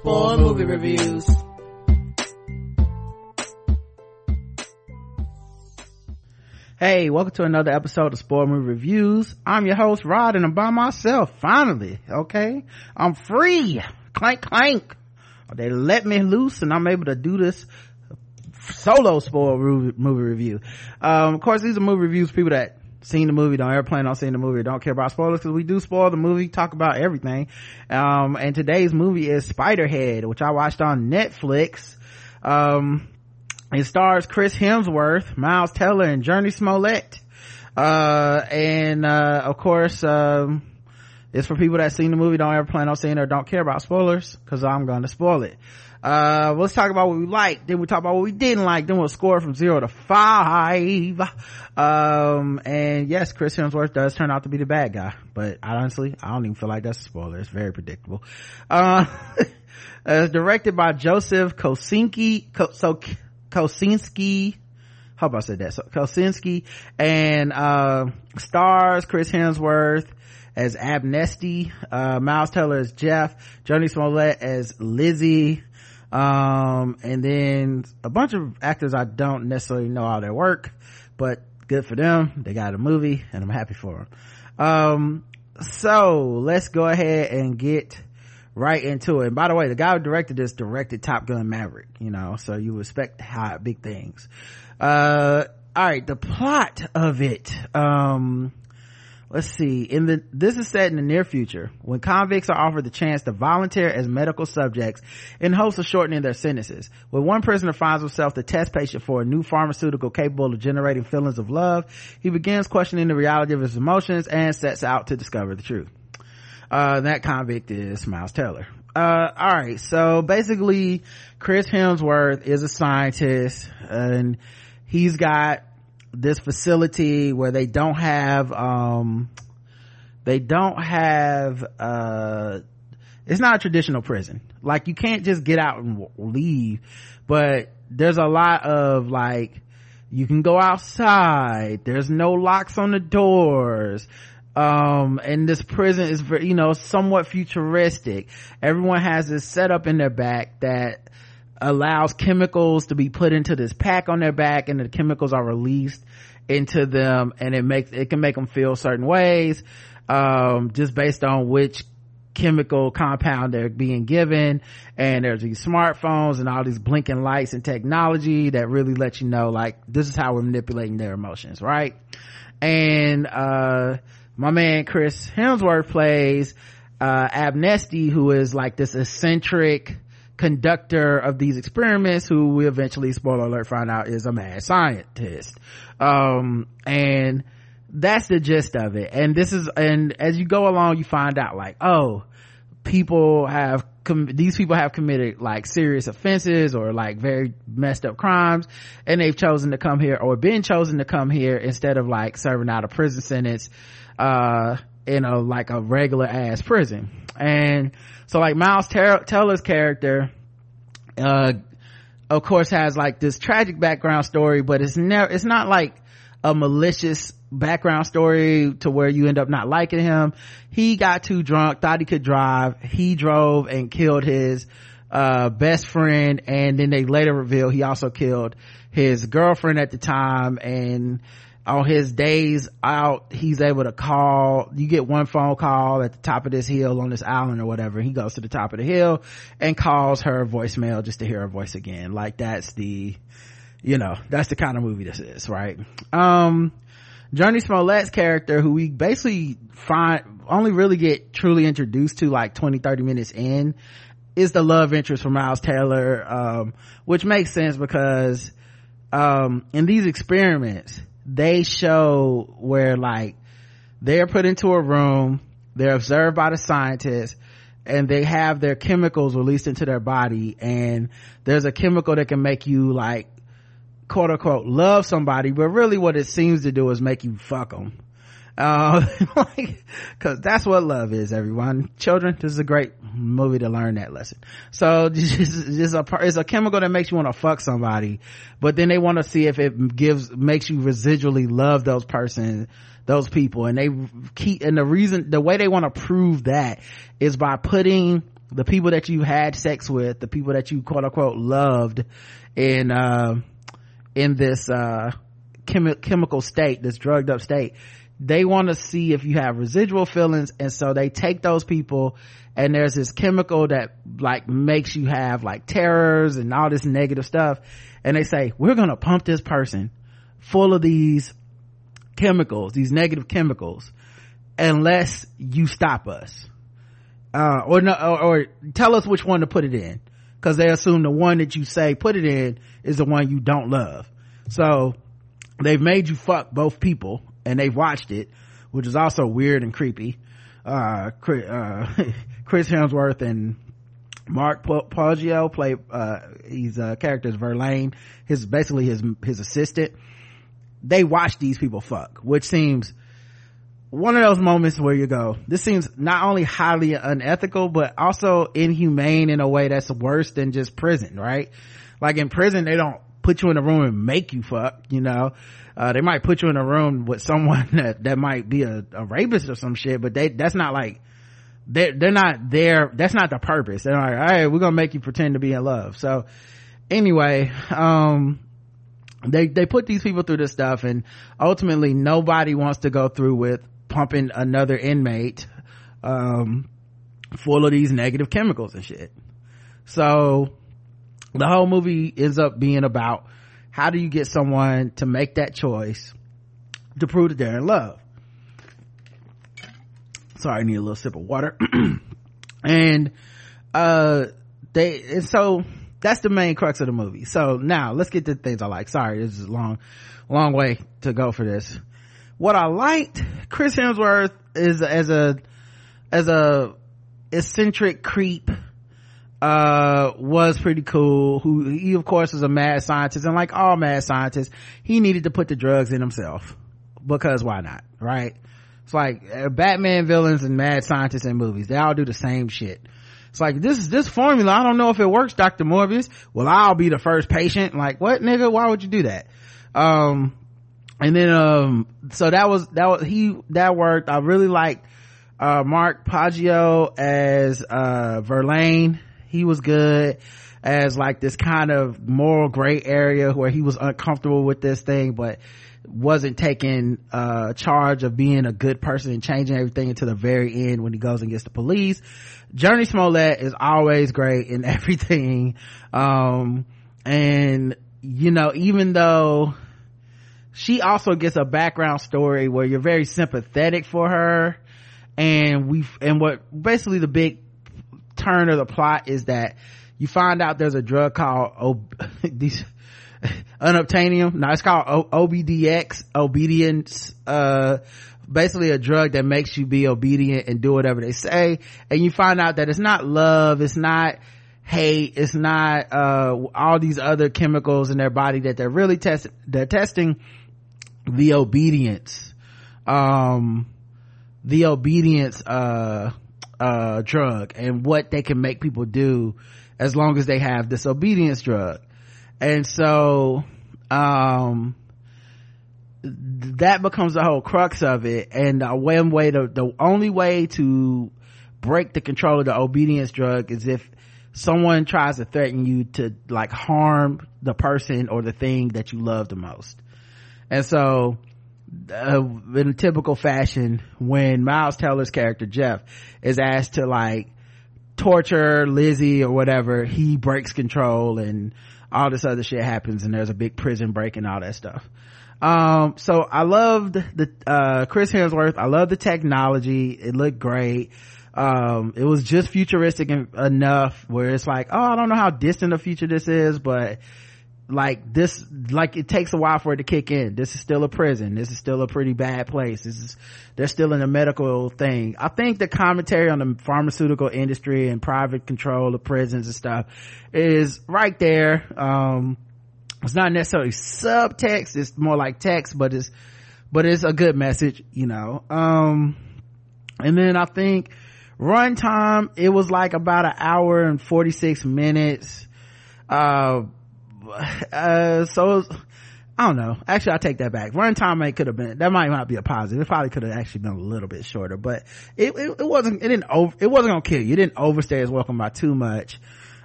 Spoil movie reviews. Hey, welcome to another episode of Spoil Movie Reviews. I'm your host, Rod, and I'm by myself, finally, okay? I'm free! Clank, clank! They let me loose and I'm able to do this solo spoil movie review. Um, of course, these are movie reviews, people that seen the movie, don't ever plan on seeing the movie, don't care about spoilers, because we do spoil the movie, talk about everything. Um, and today's movie is Spiderhead, which I watched on Netflix. Um, it stars Chris Hemsworth, Miles Teller, and Jurnee Smollett. Uh, and, uh, of course, um, it's for people that seen the movie, don't ever plan on seeing it or don't care about spoilers, cause I'm gonna spoil it. Uh, let's talk about what we liked, then we talk about what we didn't like, then we'll score from zero to five. Um, and yes, Chris Hemsworth does turn out to be the bad guy, but honestly, I don't even feel like that's a spoiler. It's very predictable. Uh, it's directed by Joseph Kosinski, so Kosinski, hope I said that. So Kosinski and, uh, stars Chris Hemsworth as Abnesti, uh, Miles Teller as Jeff, Jurnee Smollett as Lizzie, um, and then a bunch of actors I don't necessarily know all their work, but good for them. They got a movie and I'm happy for them. Um, so let's go ahead and get right into it. And by the way, the guy who directed this directed Top Gun Maverick, you know, so you expect high, big things. Uh, all right, the plot of it. Um, let's see. In the, this is set in the near future when convicts are offered the chance to volunteer as medical subjects in hopes of shortening their sentences. When one prisoner finds himself the test patient for a new pharmaceutical capable of generating feelings of love, he begins questioning the reality of his emotions and sets out to discover the truth uh, that convict is miles teller uh, all right so basically chris hemsworth is a scientist and he's got this facility where they don't have um they don't have uh it's not a traditional prison. Like you can't just get out and leave but there's a lot of like you can go outside. There's no locks on the doors. Um and this prison is you know somewhat futuristic. Everyone has this setup in their back that allows chemicals to be put into this pack on their back and the chemicals are released into them and it makes it can make them feel certain ways um just based on which chemical compound they're being given. And there's these smartphones and all these blinking lights and technology that really let you know like this is how we're manipulating their emotions right? And uh my man chris hemsworth plays uh abnesti who is like this eccentric conductor of these experiments who we eventually spoiler alert find out is a mad scientist. Um and that's the gist of it. And this is and as you go along you find out like oh people have com- these people have committed like serious offenses or like very messed up crimes. And they've chosen to come here or been chosen to come here instead of like serving out a prison sentence. Uh in a like a regular ass prison. And so like miles Ter- teller's character uh of course has like this tragic background story but it's never it's not like a malicious background story to where you end up not liking him. He got too drunk thought he could drive he drove and killed his uh, best friend and then they later reveal he also killed his girlfriend at the time and on his days out he's able to call. You get one phone call at the top of this hill on this island or whatever he goes to the top of the hill and calls her voicemail just to hear her voice again. Like that's the you know that's the kind of movie this is right? Um Jurnee Smollett's character, who we basically find, only really get truly introduced to like 20, 30 minutes in, is the love interest for Miles Teller, um, which makes sense because, um, in these experiments, they show where like, they're put into a room, they're observed by the scientists, and they have their chemicals released into their body and there's a chemical that can make you like quote unquote love somebody but really what it seems to do is make you fuck them uh, cause that's what love is, everyone. Children, this is a great movie to learn that lesson. So, just, just a, it's a chemical that makes you want to fuck somebody, but then they want to see if it gives, makes you residually love those person, those people. And they keep, and the reason, the way they want to prove that is by putting the people that you had sex with, the people that you quote unquote loved in, uh, in this, uh, chemi- chemical state, this drugged up state they want to see if you have residual feelings and so they take those people and there's this chemical that like makes you have like terrors and all this negative stuff and they say we're gonna pump this person full of these chemicals these negative chemicals unless you stop us. Uh, or no or, or tell us which one to put it in because they assume the one that you say put it in is the one you don't love. So they've made you fuck both people and they've watched it, which is also weird and creepy. Uh, Chris, uh, Hemsworth and Mark Paguio play, uh, he's a character is Verlaine, his, basically his, his assistant. They watch these people fuck, which seems one of those moments where you go, this seems not only highly unethical, but also inhumane in a way that's worse than just prison, right? Like in prison, they don't put you in a room and make you fuck, you know? uh, they might put you in a room with someone that that might be a, a rapist or some shit but they that's not like they're, they're not there that's not the purpose. They're like all right we're gonna make you pretend to be in love. So anyway um they they put these people through this stuff and ultimately nobody wants to go through with pumping another inmate um full of these negative chemicals and shit. So the whole movie ends up being about how do you get someone to make that choice to prove that they're in love. Sorry i need a little sip of water. And uh they and so that's the main crux of the movie. So now let's get to things i like. Sorry this is a long long way to go for this. What i liked chris hemsworth is as a as a eccentric creep uh was pretty cool who he of course is a mad scientist and like all mad scientists he needed to put the drugs in himself because why not right? It's like uh, batman villains and mad scientists in movies they all do the same shit. It's like this is this formula i don't know if it works dr morbius well i'll be the first patient like what nigga why would you do that? Um and then um so that was that was he that worked. I really liked uh mark paguio as uh verlaine he was good as like this kind of moral gray area where he was uncomfortable with this thing but wasn't taking uh, charge of being a good person and changing everything until the very end when he goes and gets the police. Jurnee Smollett is always great in everything. Um, and you know even though she also gets a background story where you're very sympathetic for her and we and what basically the big turn of the plot is that you find out there's a drug called Ob- these unobtainium. No it's called o- obdx obedience uh basically a drug that makes you be obedient and do whatever they say. And you find out that it's not love it's not hate it's not uh all these other chemicals in their body that they're really testing they're testing the obedience. Um the obedience uh uh drug and what they can make people do as long as they have this obedience drug. And so um that becomes the whole crux of it. And the one way to the only way to break the control of the obedience drug is if someone tries to threaten you to like harm the person or the thing that you love the most. And so uh, in a typical fashion when miles teller's character jeff is asked to like torture lizzie or whatever he breaks control and all this other shit happens and there's a big prison break and all that stuff. Um so i loved the uh chris hemsworth. I love the technology. It looked great. Um it was just futuristic enough where it's like oh i don't know how distant the future this is but like this like it takes a while for it to kick in. This is still a prison. This is still a pretty bad place. This is they're still in a medical thing. I think the commentary on the pharmaceutical industry and private control of prisons and stuff is right there. Um it's not necessarily subtext. It's more like text but it's but it's a good message you know. Um and then i think runtime it was like about an hour and 46 minutes. Uh uh so I don't know. Actually, I'll take that back. Runtime could have been that might not be a positive. It probably could have actually been a little bit shorter, but it, it, it wasn't. It didn't over. It wasn't gonna kill you. It didn't overstay its welcome by too much.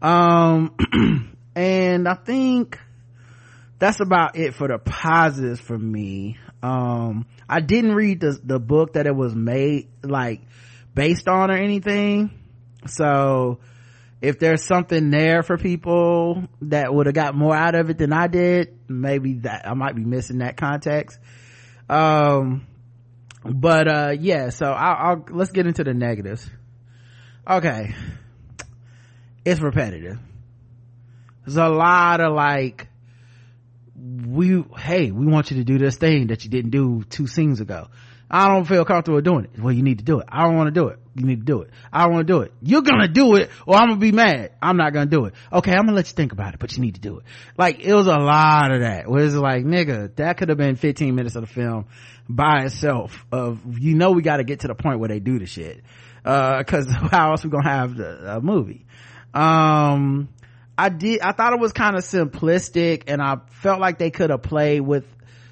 Um, and I think that's about it for the positives for me. Um, I didn't read the the book that it was made like based on or anything. So if there's something there for people that would have got more out of it than I did, maybe that I might be missing that context. Um, but uh, yeah, so I'll, I'll let's get into the negatives. Okay, it's repetitive. There's a lot of like, we hey, we want you to do this thing that you didn't do two scenes ago. I don't feel comfortable doing it. Well, you need to do it. I don't want to do it. You need to do it. I don't want to do it. You're gonna do it or I'm gonna be mad. I'm not gonna do it. Okay, I'm gonna let you think about it, but you need to do it. Like, it was a lot of that. Where it's like, nigga, that could have been 15 minutes of the film by itself of, you know, we gotta get to the point where they do the shit. Uh, cause how else we gonna have the a movie? Um, I did, I thought it was kind of simplistic and I felt like they could have played with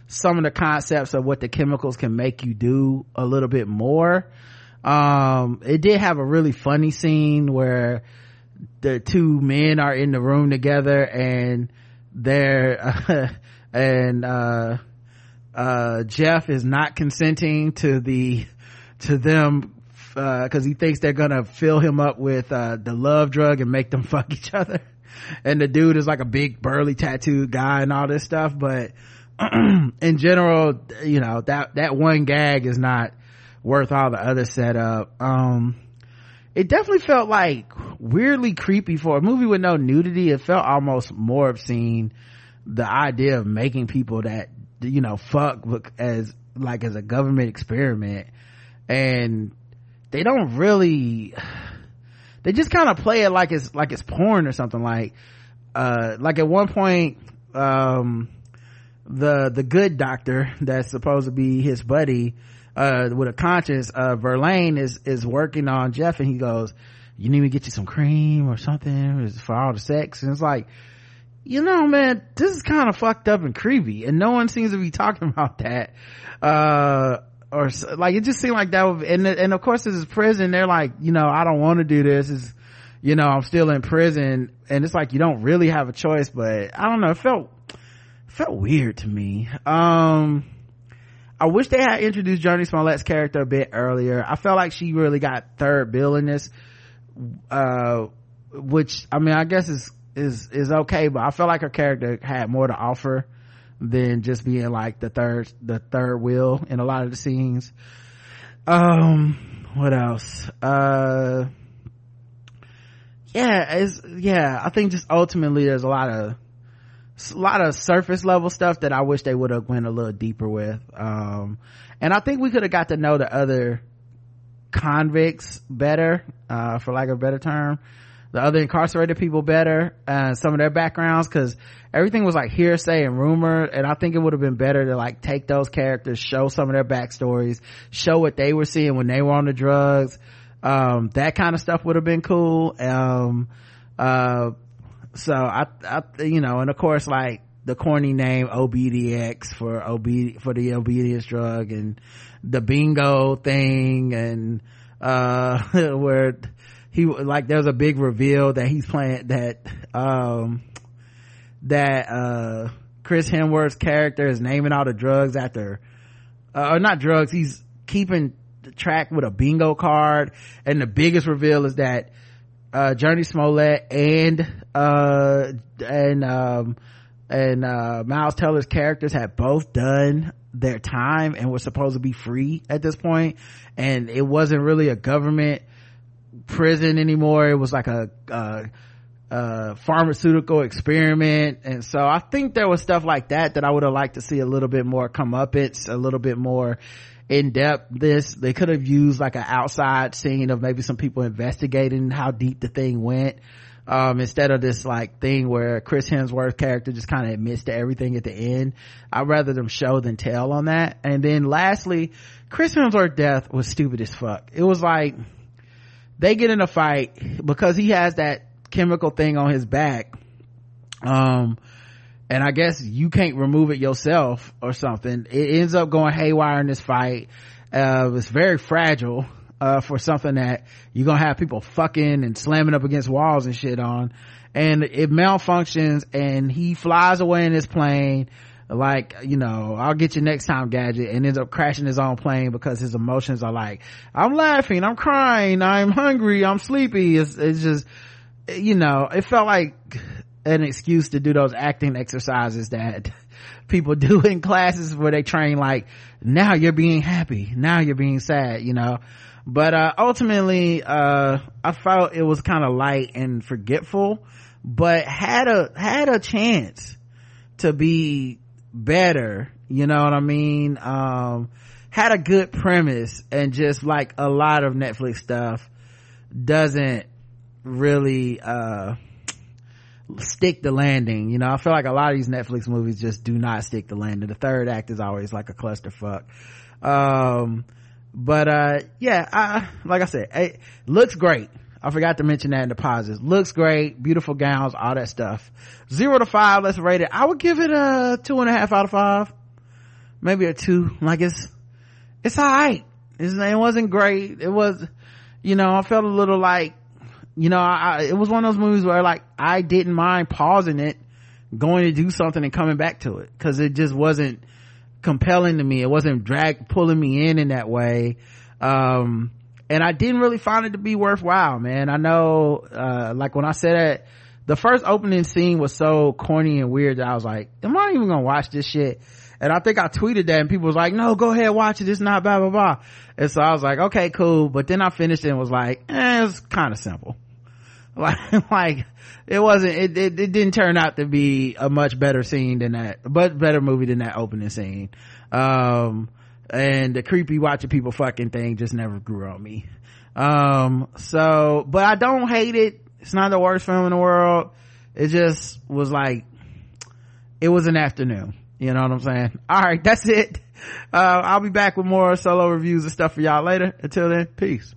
some of the concepts of what the chemicals can make you do a little bit more. Um, it did have a really funny scene where the two men are in the room together and they're, uh, and, uh, uh, Jeff is not consenting to the, to them, uh, cause he thinks they're gonna fill him up with, uh, the love drug and make them fuck each other. And the dude is like a big burly tattooed guy and all this stuff, but, in general, you know, that, that one gag is not worth all the other setup. Um, it definitely felt like weirdly creepy for a movie with no nudity. It felt almost more obscene. The idea of making people that, you know, fuck as, like as a government experiment. And they don't really, they just kind of play it like it's, like it's porn or something like, uh, like at one point, um, the the good doctor that's supposed to be his buddy uh, with a conscience uh verlaine is is working on jeff and he goes you need me to get you some cream or something for all the sex? And it's like you know man this is kind of fucked up and creepy and no one seems to be talking about that. Uh or like it just seemed like that would, and and of course this is prison they're like you know i don't want to do this is you know i'm still in prison. And it's like you don't really have a choice but i don't know it felt felt weird to me. Um, I wish they had introduced Jurnee Smollett's character a bit earlier. I felt like she really got third bill in this, uh, which, I mean, I guess is, is, is okay, but I felt like her character had more to offer than just being like the third, the third wheel in a lot of the scenes. Um, what else? Uh, yeah, it's, yeah, I think just ultimately there's a lot of, a lot of surface level stuff that I wish they would have went a little deeper with. Um, and I think we could have got to know the other convicts better, uh, for lack of a better term. The other incarcerated people better, uh, some of their backgrounds, cause everything was like hearsay and rumor. And I think it would have been better to like take those characters, show some of their backstories, show what they were seeing when they were on the drugs. Um, that kind of stuff would have been cool. Um, uh, so I, I, you know, and of course, like the corny name OBDX for OB, for the obedience drug and the bingo thing and, uh, where he, like, there's a big reveal that he's playing, that, um, that, uh, Chris Hemsworth's character is naming all the drugs after, uh, or not drugs, he's keeping track with a bingo card. And the biggest reveal is that uh, Jurnee Smollett and, uh, and, um, and, uh, Miles Teller's characters had both done their time and were supposed to be free at this point. And it wasn't really a government prison anymore. It was like a, uh, uh pharmaceutical experiment and so i think there was stuff like that that i would have liked to see a little bit more come up it's a little bit more in depth this. They could have used like an outside scene of maybe some people investigating how deep the thing went um, instead of this like thing where chris hemsworth character just kind of admits to everything at the end. I'd rather them show than tell on that. And then lastly chris hemsworth death was stupid as fuck. It was like they get in a fight because he has that chemical thing on his back um and i guess you can't remove it yourself or something. It ends up going haywire in this fight. Uh it's very fragile uh for something that you're gonna have people fucking and slamming up against walls and shit on. And it malfunctions and he flies away in his plane. Like you know i'll get you next time gadget and ends up crashing his own plane because his emotions are like i'm laughing i'm crying i'm hungry i'm sleepy. It's, it's just you know it felt like an excuse to do those acting exercises that people do in classes where they train like now you're being happy now you're being sad you know? But uh ultimately uh i felt it was kind of light and forgetful but had a had a chance to be better you know what i mean? Um had a good premise and just like a lot of netflix stuff doesn't really uh stick the landing. You know i feel like a lot of these netflix movies just do not stick the landing. The third act is always like a clusterfuck. Um but uh yeah I, like i said it looks great. I forgot to mention that in the positives. Looks great. Beautiful gowns all that stuff. Zero to five let's rate it. I would give it a two and a half out of five. Maybe a two. Like it's it's all right. It's, it wasn't great. It was you know i felt a little like you know I, it was one of those movies where like i didn't mind pausing it going to do something and coming back to it because it just wasn't compelling to me it wasn't drag pulling me in in that way um and i didn't really find it to be worthwhile man i know uh like when i said that the first opening scene was so corny and weird that i was like am i even gonna watch this shit and I think I tweeted that and people was like, no, go ahead, watch it. It's not blah, blah, blah. And so I was like, okay, cool. But then I finished it and was like, eh, it's kind of simple. Like, like, it wasn't, it, it, it, didn't turn out to be a much better scene than that, but better movie than that opening scene. Um, and the creepy watching people fucking thing just never grew on me. Um, so, but I don't hate it. It's not the worst film in the world. It just was like, it was an afternoon. You know what I'm saying? All right, that's it. Uh, I'll be back with more solo reviews and stuff for y'all later. Until then, peace.